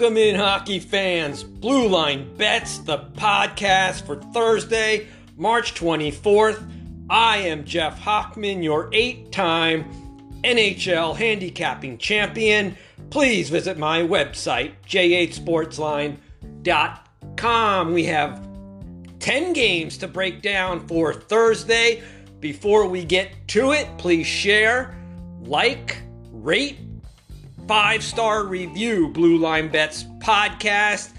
Welcome in, hockey fans. Blue Line Bets, the podcast for Thursday, March 24th. I am Jeff Hochman, your eight time NHL handicapping champion. Please visit my website, j8sportsline.com. We have 10 games to break down for Thursday. Before we get to it, please share, like, rate, five star review Blue Line Bets podcast.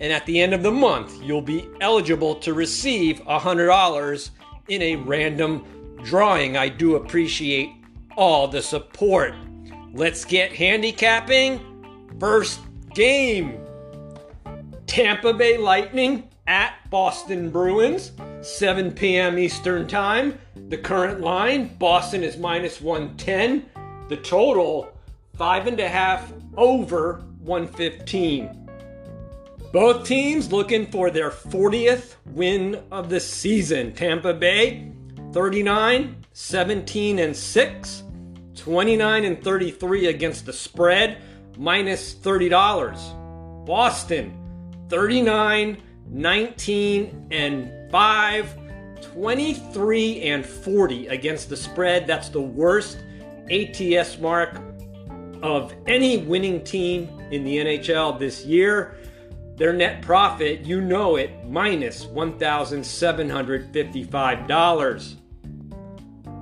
And at the end of the month, you'll be eligible to receive $100 in a random drawing. I do appreciate all the support. Let's get handicapping. First game Tampa Bay Lightning at Boston Bruins, 7 p.m. Eastern Time. The current line Boston is minus 110. The total five and a half over 115. Both teams looking for their 40th win of the season. Tampa Bay 39, 17 and 6, 29 and 33 against the spread, minus $30. Boston 39, 19 and 5, 23 and 40 against the spread. That's the worst ATS mark of any winning team in the NHL this year. Their net profit, you know it, minus $1,755.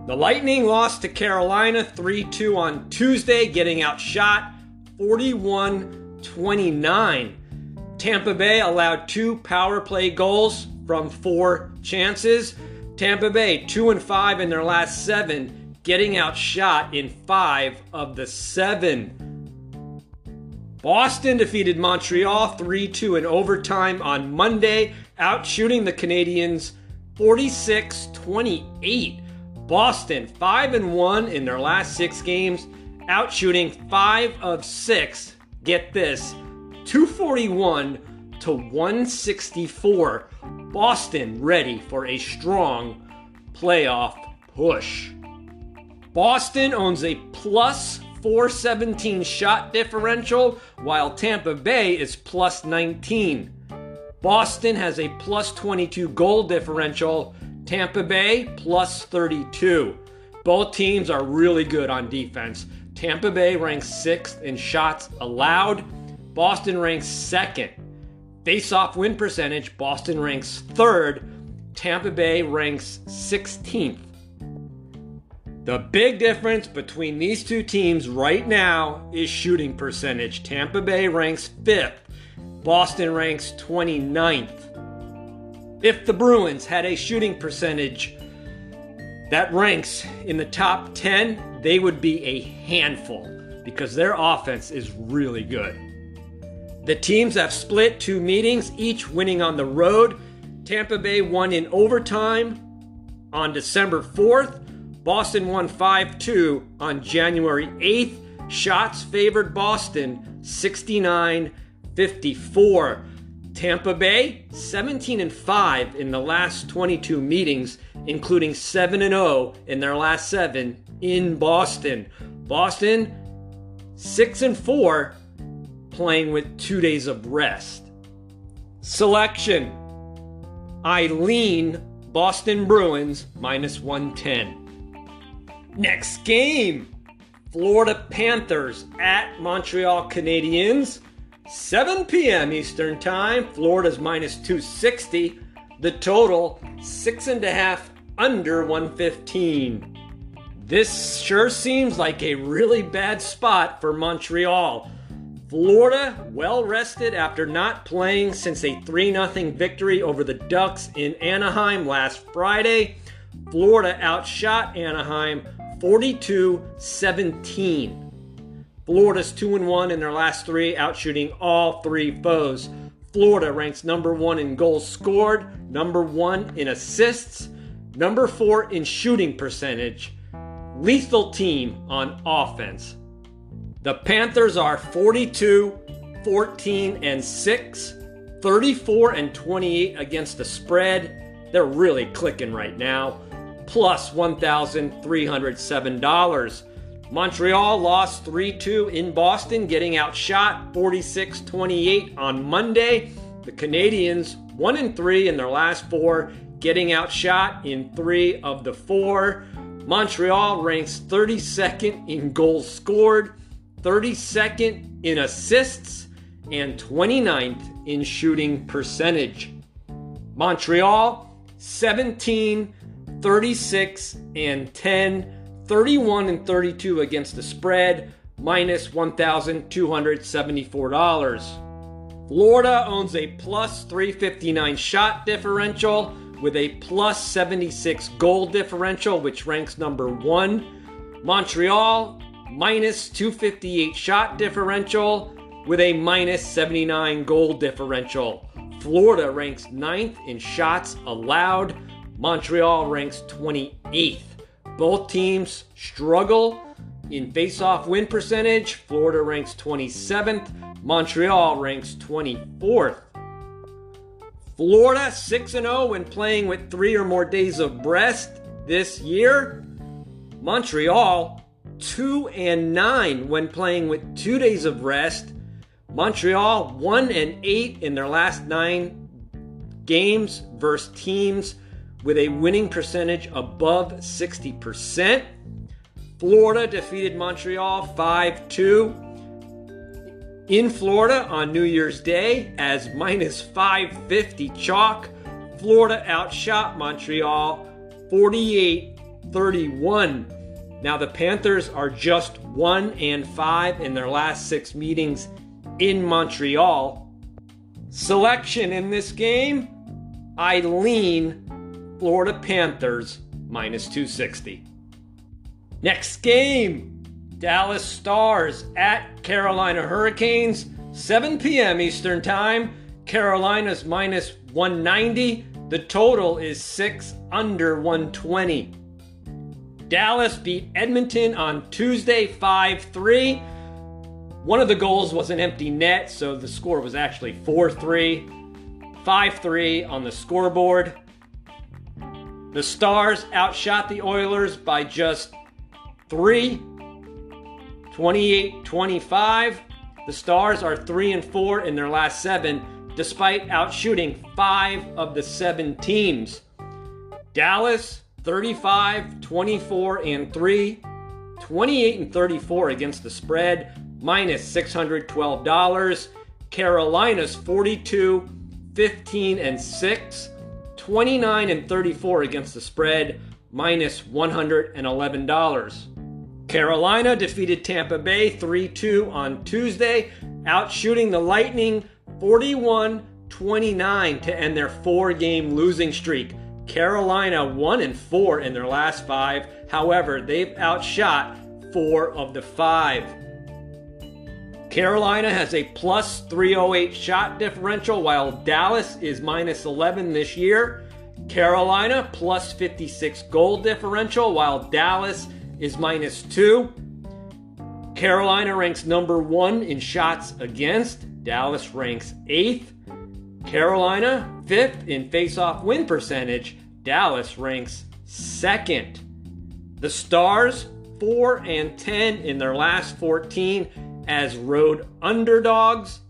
The Lightning lost to Carolina 3 2 on Tuesday, getting outshot 41 29. Tampa Bay allowed two power play goals from four chances. Tampa Bay 2 and 5 in their last 7 getting outshot in five of the seven. Boston defeated Montreal 3 2 in overtime on Monday, outshooting the Canadiens 46 28. Boston 5 and 1 in their last six games, outshooting 5 of 6. Get this 241 to 164. Boston ready for a strong playoff push. Boston owns a plus 417 shot differential, while Tampa Bay is plus 19. Boston has a plus 22 goal differential, Tampa Bay plus 32. Both teams are really good on defense. Tampa Bay ranks sixth in shots allowed, Boston ranks second. Face off win percentage, Boston ranks third, Tampa Bay ranks 16th. The big difference between these two teams right now is shooting percentage. Tampa Bay ranks 5th, Boston ranks 29th. If the Bruins had a shooting percentage that ranks in the top 10, they would be a handful because their offense is really good. The teams have split two meetings, each winning on the road. Tampa Bay won in overtime on December 4th. Boston won 5 2 on January 8th. Shots favored Boston 69 54. Tampa Bay 17 and 5 in the last 22 meetings, including 7 and 0 in their last 7 in Boston. Boston 6 and 4 playing with 2 days of rest. Selection I lean Boston Bruins minus 110. Next game Florida Panthers at Montreal Canadiens. 7 p.m. Eastern Time. Florida's minus 260. The total, six and a half under 115. This sure seems like a really bad spot for Montreal. Florida, well rested after not playing since a 3 0 victory over the Ducks in Anaheim last Friday. Florida outshot Anaheim 42 17. Florida's 2 and 1 in their last three, outshooting all three foes. Florida ranks number one in goals scored, number one in assists, number four in shooting percentage. Lethal team on offense. The Panthers are 42, 14, and 6, 34 and 28 against the spread. They're really clicking right now plus $1,307. Montreal lost 3 2 in Boston, getting outshot 46 28 on Monday. The Canadiens 1 and 3 in their last four, getting outshot in three of the four. Montreal ranks 32nd in goals scored, 32nd in assists, and 29th in shooting percentage. Montreal 17, 36, and 10, 31 and 32 against the spread, minus $1,274. Florida owns a plus 359 shot differential with a plus 76 goal differential, which ranks number one. Montreal minus 258 shot differential with a minus 79 goal differential. Florida ranks ninth in shots allowed. Montreal ranks 28th. Both teams struggle in face-off win percentage. Florida ranks 27th. Montreal ranks 24th. Florida 6 0 when playing with three or more days of rest this year. Montreal 2 and 9 when playing with two days of rest. Montreal 1 and 8 in their last 9 games versus teams with a winning percentage above 60%. Florida defeated Montreal 5 2 in Florida on New Year's Day as minus 550 chalk. Florida outshot Montreal 48 31. Now the Panthers are just 1 and 5 in their last 6 meetings in Montreal. Selection in this game, I lean Florida Panthers minus 260. Next game, Dallas Stars at Carolina Hurricanes, 7 p.m. Eastern Time. Carolina's minus 190. The total is 6 under 120. Dallas beat Edmonton on Tuesday 5 3. One of the goals was an empty net, so the score was actually 4 3. 5 3 on the scoreboard. The Stars outshot the Oilers by just three 28 25. The Stars are 3 and 4 in their last 7 despite outshooting 5 of the 7 teams. Dallas 35 24 and 3, 28 and 34 against the spread, minus $612. Carolina's 42 15 and 6, 29 and 34 against the spread, minus $111. Carolina defeated Tampa Bay 3 2 on Tuesday, outshooting the Lightning 41 29 to end their four game losing streak. Carolina 1 and 4 in their last five. However, they've outshot four of the five. Carolina has a plus 308 shot differential, while Dallas is minus 11 this year. Carolina plus 56 goal differential, while Dallas is minus two. Carolina ranks number one in shots against. Dallas ranks eighth. Carolina, fifth in face-off win percentage. Dallas ranks second. The Stars, 4 and 10 in their last 14 as road underdogs.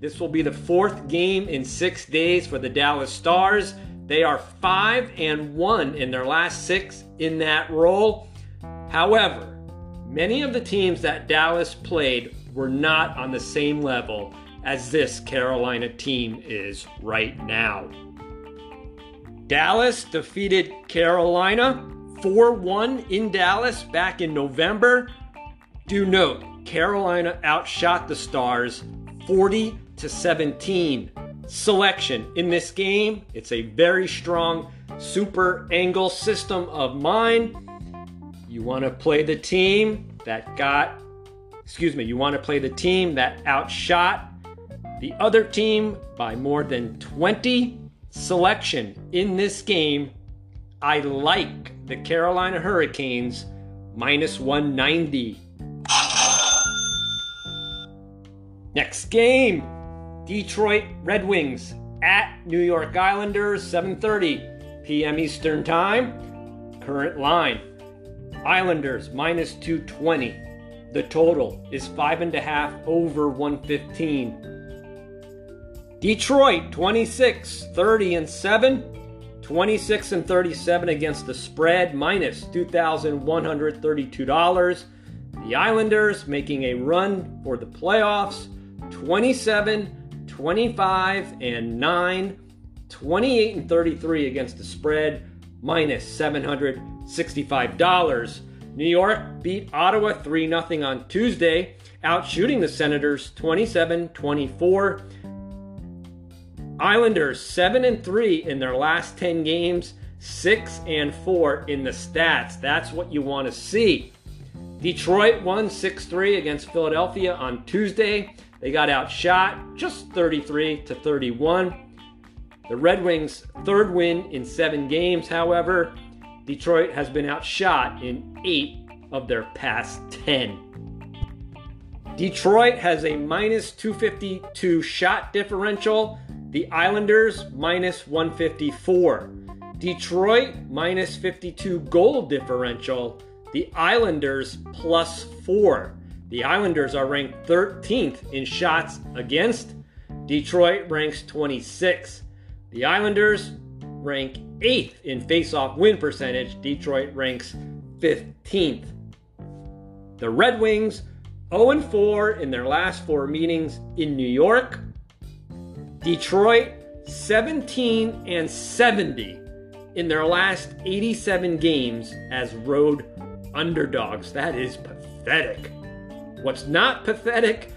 This will be the fourth game in six days for the Dallas Stars. They are 5 and 1 in their last six in that role. However, many of the teams that Dallas played were not on the same level as this Carolina team is right now. Dallas defeated Carolina 4 1 in Dallas back in November. Do note, Carolina outshot the Stars 40 to 17. Selection in this game, it's a very strong super angle system of mine. You want to play the team that got, excuse me, you want to play the team that outshot the other team by more than 20 selection in this game. I like the Carolina Hurricanes minus 190. Next game, Detroit Red Wings at New York Islanders, 7:30 p.m. Eastern Time. Current line Islanders minus 220. The total is five and a half over 115. Detroit 26, 30 and 7. 26 and 37 against the spread, minus $2,132. The Islanders making a run for the playoffs, 27, 25 and 9. 28 and 33 against the spread, minus $765. New York beat Ottawa 3 0 on Tuesday, outshooting the Senators 27 24. Islanders 7 and 3 in their last 10 games, 6 and 4 in the stats. That's what you want to see. Detroit won 6 3 against Philadelphia on Tuesday. They got outshot just 33 to 31. The Red Wings' third win in seven games, however, Detroit has been outshot in eight of their past 10. Detroit has a minus 252 shot differential, the Islanders minus 154. Detroit minus 52 goal differential, the Islanders plus 4. The Islanders are ranked 13th in shots against. Detroit ranks 26. The Islanders rank 8th in face-off win percentage. Detroit ranks 15th. The Red Wings 0 4 in their last four meetings in New York. Detroit 17 and 70 in their last 87 games as road underdogs. That is pathetic. What's not pathetic?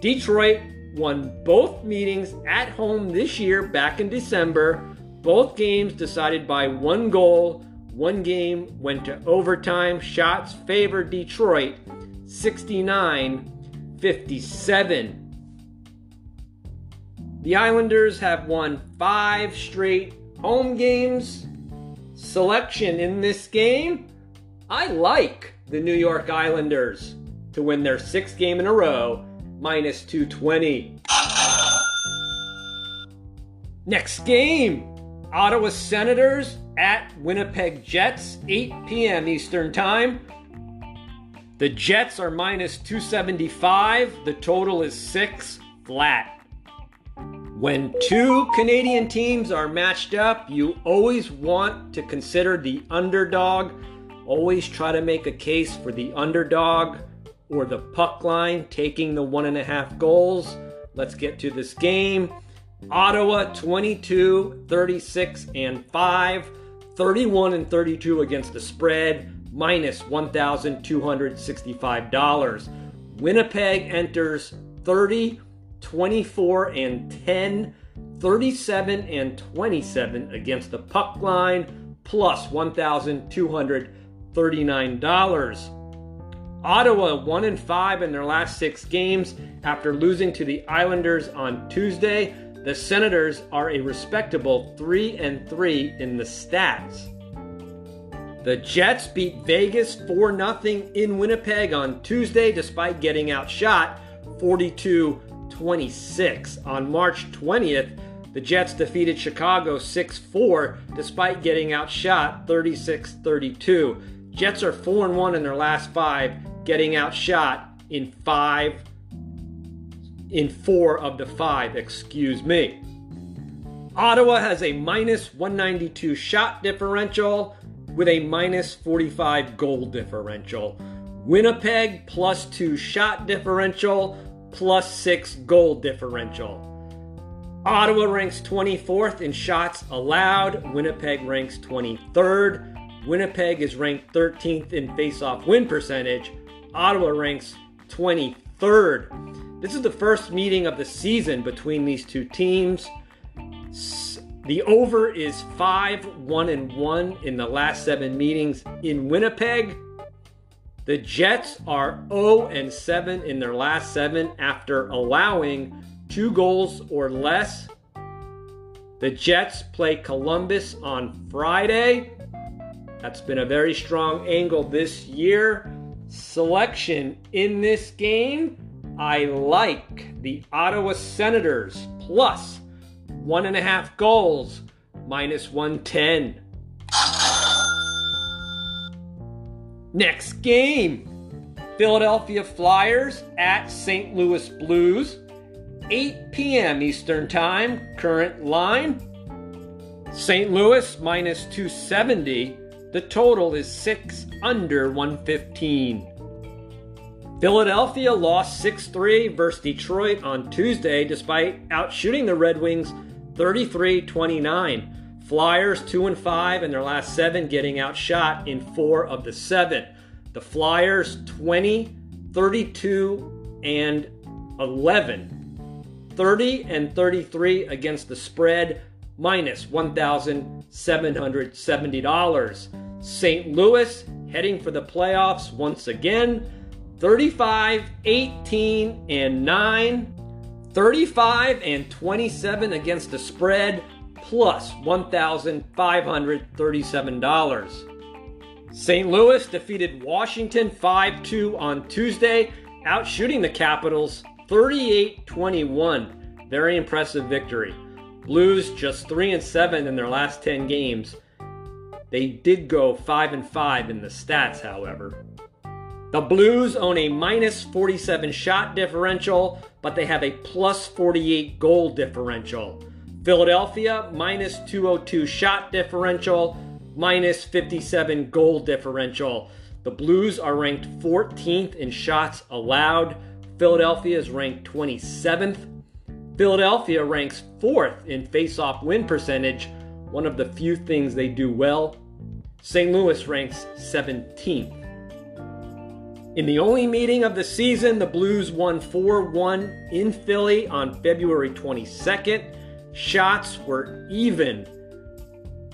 Detroit won both meetings at home this year back in December. Both games decided by one goal. One game went to overtime. Shots favored Detroit 69 57. The Islanders have won five straight home games. Selection in this game I like the New York Islanders to win their sixth game in a row minus 220. Next game Ottawa Senators at Winnipeg Jets, 8 p.m. Eastern Time. The Jets are minus 275. The total is six flat. When two Canadian teams are matched up, you always want to consider the underdog. Always try to make a case for the underdog or the puck line taking the one and a half goals. Let's get to this game. Ottawa 22, 36, and 5, 31 and 32 against the spread, minus $1,265. Winnipeg enters 30, 24, and 10, 37 and 27 against the puck line, plus $1,239. Ottawa 1 and 5 in their last 6 games after losing to the Islanders on Tuesday. The Senators are a respectable 3 and 3 in the stats. The Jets beat Vegas 4 0 in Winnipeg on Tuesday despite getting outshot 42 26. On March 20th, the Jets defeated Chicago 6 4 despite getting outshot 36 32. Jets are 4 and 1 in their last 5 getting outshot in five, in four of the five, excuse me. Ottawa has a minus 192 shot differential with a minus 45 goal differential. Winnipeg plus two shot differential, plus six goal differential. Ottawa ranks 24th in shots allowed. Winnipeg ranks 23rd. Winnipeg is ranked 13th in face-off win percentage. Ottawa ranks 23rd. This is the first meeting of the season between these two teams. The over is 5 1 and 1 in the last 7 meetings in Winnipeg. The Jets are 0 and 7 in their last 7 after allowing 2 goals or less. The Jets play Columbus on Friday. That's been a very strong angle this year selection in this game, I like the Ottawa Senators plus one and a half goals, minus 110. Next game Philadelphia Flyers at St. Louis Blues. 8 p.m. Eastern Time. Current line St. Louis minus 270. The total is 6 under 115. Philadelphia lost 6 3 versus Detroit on Tuesday despite outshooting the Red Wings 33 29. Flyers 2 and 5 in their last 7 getting outshot in 4 of the 7. The Flyers 20, 32 and 11. 30 and 33 against the spread minus $1,770. St. Louis heading for the playoffs once again 35, 18 and 9. 35 and 27 against the spread plus $1,537. St. Louis defeated Washington 5 2 on Tuesday, outshooting the Capitals 38 21. Very impressive victory. Blues just 3 and 7 in their last 10 games. They did go 5 and 5 in the stats, however. The Blues own a minus 47 shot differential, but they have a plus 48 goal differential. Philadelphia minus 202 shot differential, minus 57 goal differential. The Blues are ranked 14th in shots allowed. Philadelphia is ranked 27th. Philadelphia ranks 4th in face-off win percentage, one of the few things they do well. St. Louis ranks 17th. In the only meeting of the season, the Blues won 4 1 in Philly on February 22nd. Shots were even.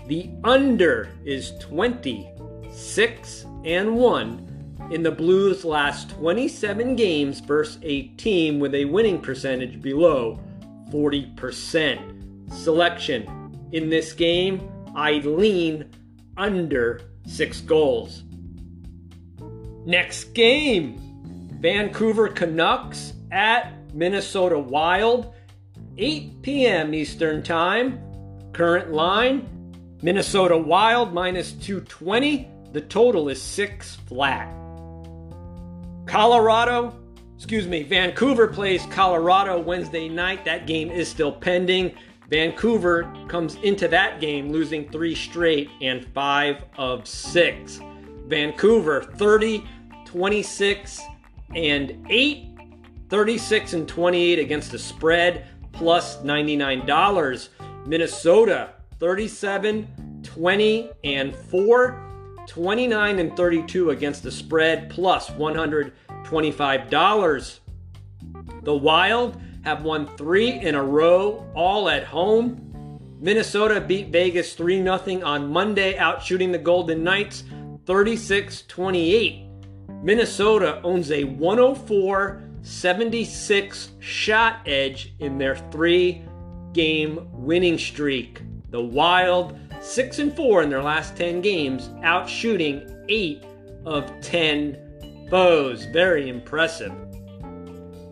The under is 26 and 1 in the Blues' last 27 games versus a team with a winning percentage below 40%. Selection in this game, I lean under six goals. Next game Vancouver Canucks at Minnesota Wild, 8 p.m. Eastern Time. Current line Minnesota Wild minus 220. The total is 6 flat. Colorado, excuse me, Vancouver plays Colorado Wednesday night. That game is still pending. Vancouver comes into that game losing three straight and five of six. Vancouver 30, 26, and 8. 36 and 28 against the spread, plus $99. Minnesota 37, 20, and 4. 29 and 32 against the spread, plus $125. The Wild have won three in a row, all at home. Minnesota beat Vegas 3 0 on Monday, outshooting the Golden Knights 36 28. Minnesota owns a 104 76 shot edge in their three game winning streak. The Wild, 6 and 4 in their last 10 games, out shooting 8 of 10 foes. Very impressive.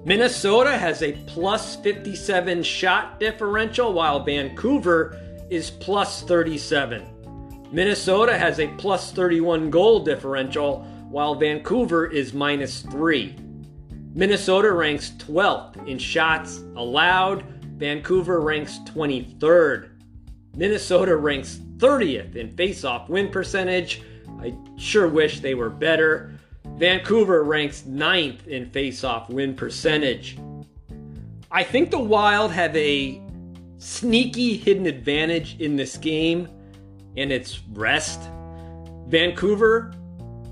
Minnesota has a plus 57 shot differential, while Vancouver is plus 37. Minnesota has a plus 31 goal differential, while Vancouver is minus 3. Minnesota ranks 12th in shots allowed, Vancouver ranks 23rd. Minnesota ranks 30th in face-off win percentage. I sure wish they were better. Vancouver ranks 9th in face-off win percentage. I think the Wild have a sneaky hidden advantage in this game, and it's rest. Vancouver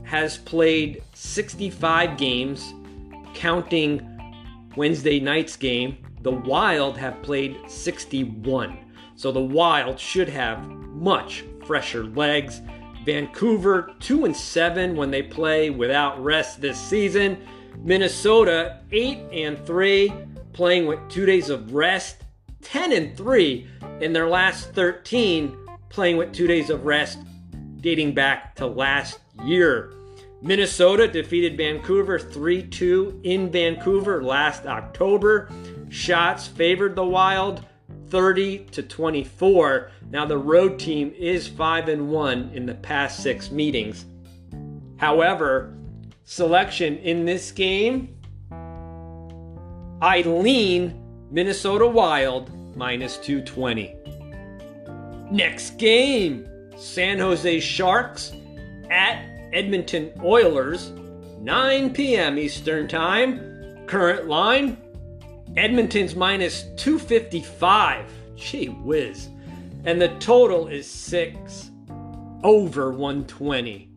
has played 65 games, counting Wednesday night's game. The Wild have played 61. So the Wild should have much fresher legs. Vancouver 2 and 7 when they play without rest this season. Minnesota 8 and 3 playing with 2 days of rest. 10 and 3 in their last 13 playing with 2 days of rest dating back to last year. Minnesota defeated Vancouver 3 2 in Vancouver last October. Shots favored the Wild 30 to 24. Now the road team is 5 and 1 in the past 6 meetings. However, selection in this game, I lean Minnesota Wild minus 220. Next game San Jose Sharks at Edmonton Oilers, 9 p.m. Eastern Time. Current line Edmonton's minus 255. Gee whiz. And the total is 6 over 120.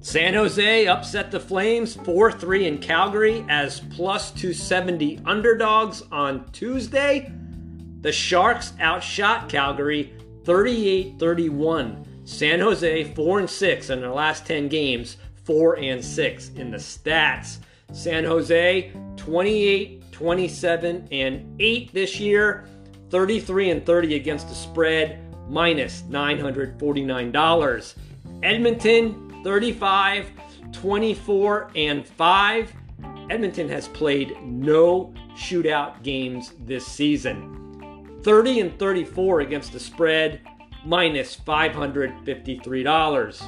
San Jose upset the Flames 4 3 in Calgary as plus 270 underdogs on Tuesday. The Sharks outshot Calgary 38 31. San Jose 4 and 6 in their last 10 games, 4 and 6 in the stats. San Jose 28 27 and 8 this year, 33 and 30 against the spread, minus $949. Edmonton 35 24 and 5. Edmonton has played no shootout games this season. 30 and 34 against the spread, minus $553.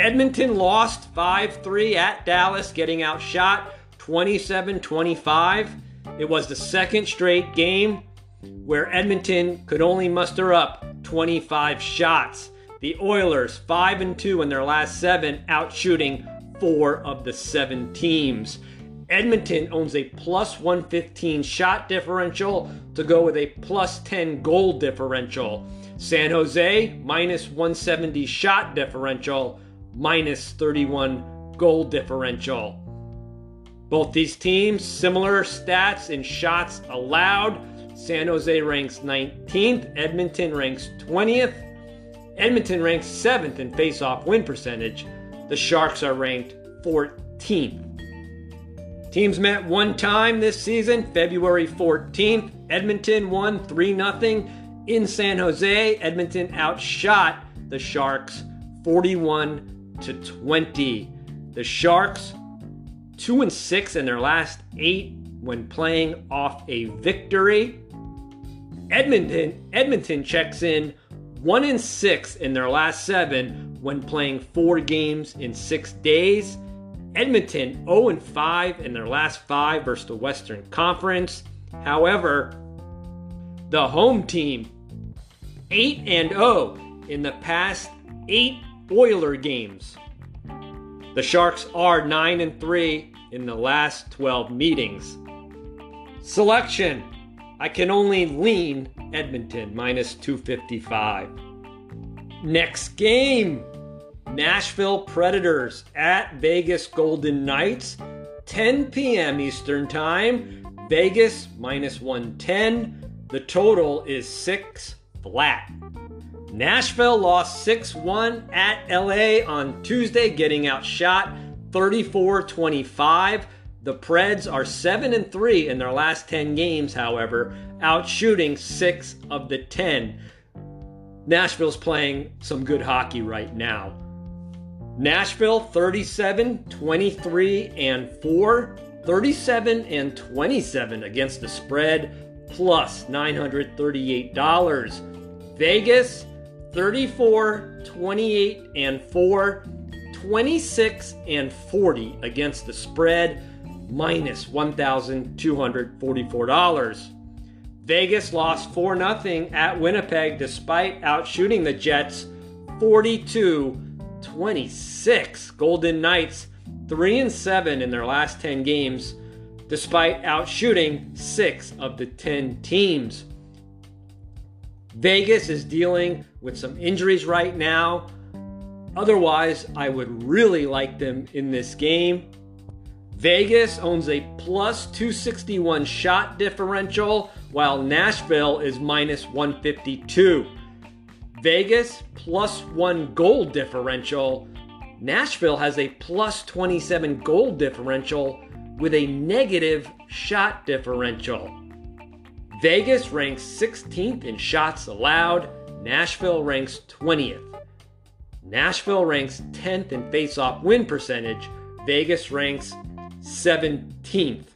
Edmonton lost 5 3 at Dallas, getting outshot 27 25. It was the second straight game where Edmonton could only muster up 25 shots. The Oilers 5 and 2 in their last 7, outshooting 4 of the 7 teams. Edmonton owns a plus 115 shot differential to go with a plus 10 goal differential. San Jose, minus 170 shot differential, minus 31 goal differential. Both these teams, similar stats in shots allowed. San Jose ranks 19th, Edmonton ranks 20th. Edmonton ranks 7th in face-off win percentage. The Sharks are ranked 14th. Teams met one time this season, February 14th. Edmonton won 3 0 in San Jose. Edmonton outshot the Sharks 41 to 20. The Sharks 2 and 6 in their last 8 when playing off a victory. Edmonton Edmonton checks in 1 and 6 in their last 7 when playing 4 games in 6 days. Edmonton 0 and 5 in their last five versus the Western Conference. However, the home team 8 and 0 in the past 8 Oiler games. The Sharks are 9 and 3 in the last 12 meetings. Selection I can only lean Edmonton minus 255. Next game Nashville Predators at Vegas Golden Knights, 10 p.m. Eastern Time. Vegas minus 110. The total is 6 flat. Nashville lost 6 1 at LA on Tuesday, getting outshot 34 25. The Preds are 7 and 3 in their last 10 games, however, outshooting 6 of the 10. Nashville's playing some good hockey right now. Nashville 37, 23, and 4. 37 and 27 against the spread, plus $938. Vegas 34, 28, and 4. 26 and 40 against the spread, minus $1,244. Vegas lost 4 0 at Winnipeg despite outshooting the Jets 42 26. Golden Knights 3 and 7 in their last 10 games despite outshooting 6 of the 10 teams. Vegas is dealing with some injuries right now. Otherwise, I would really like them in this game. Vegas owns a plus 261 shot differential, while Nashville is minus 152. Vegas plus one goal differential. Nashville has a plus 27 goal differential with a negative shot differential. Vegas ranks 16th in shots allowed. Nashville ranks 20th. Nashville ranks 10th in face-off win percentage. Vegas ranks 17th.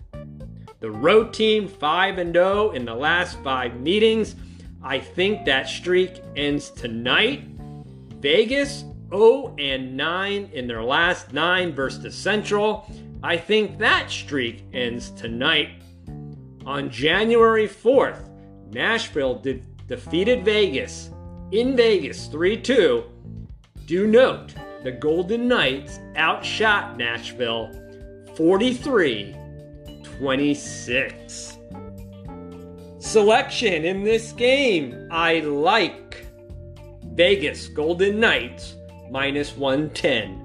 The road team 5 and 0 in the last 5 meetings. I think that streak ends tonight. Vegas 0 and 9 in their last 9 versus the Central. I think that streak ends tonight. On January 4th, Nashville de- defeated Vegas in Vegas 3 2. Do note the Golden Knights outshot Nashville 43 26. Selection in this game I like Vegas Golden Knights minus 110.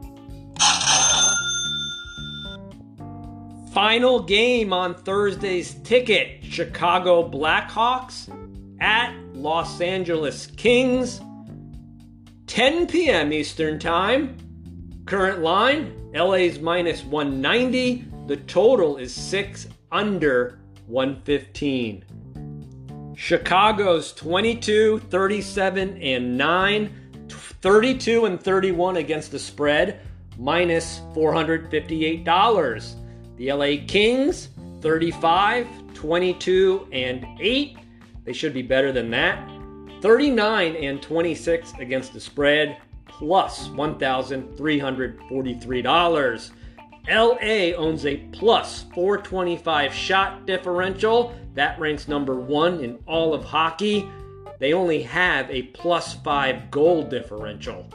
Final game on Thursday's ticket Chicago Blackhawks at Los Angeles Kings. 10 p.m. Eastern Time. Current line LA's minus 190. The total is 6 under 115. Chicago's 22, 37, and 9, 32 and 31 against the spread, minus $458. The LA Kings, 35, 22, and 8. They should be better than that. 39 and 26 against the spread, plus $1,343. LA owns a plus 425 shot differential. That ranks number one in all of hockey. They only have a plus five goal differential.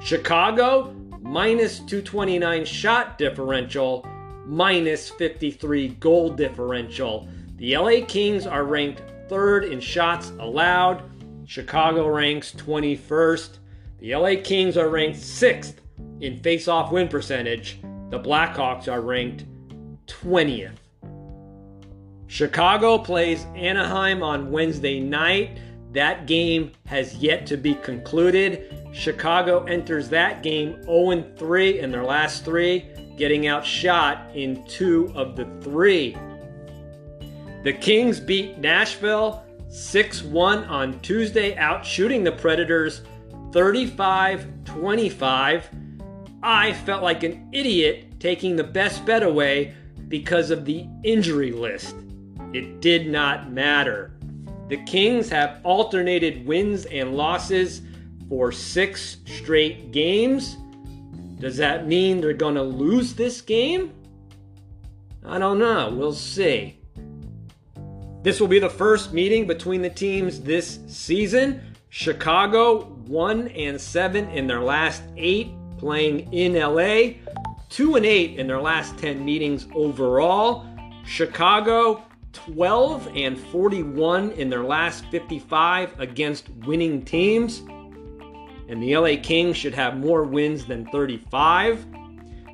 Chicago, minus 229 shot differential, minus 53 goal differential. The LA Kings are ranked third in shots allowed. Chicago ranks 21st. The LA Kings are ranked sixth in face off win percentage. The Blackhawks are ranked 20th. Chicago plays Anaheim on Wednesday night. That game has yet to be concluded. Chicago enters that game 0 3 in their last three, getting outshot in two of the three. The Kings beat Nashville 6 1 on Tuesday, out shooting the Predators 35 25. I felt like an idiot taking the best bet away because of the injury list. It did not matter. The Kings have alternated wins and losses for six straight games. Does that mean they're going to lose this game? I don't know. We'll see. This will be the first meeting between the teams this season. Chicago 1 and 7 in their last 8 playing in LA, 2 and 8 in their last 10 meetings overall. Chicago 12 and 41 in their last 55 against winning teams. And the LA Kings should have more wins than 35.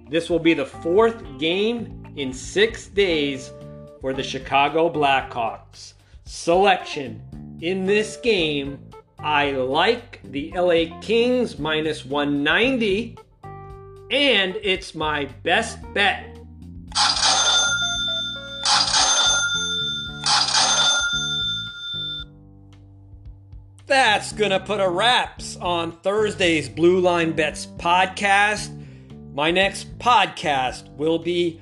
This will be the fourth game in six days for the Chicago Blackhawks. Selection in this game I like the LA Kings minus 190, and it's my best bet. That's going to put a wraps on Thursday's Blue Line Bets podcast. My next podcast will be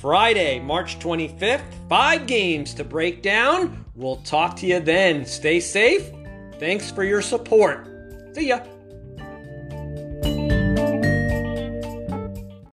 Friday, March 25th. Five games to break down. We'll talk to you then. Stay safe Thanks for your support. See ya.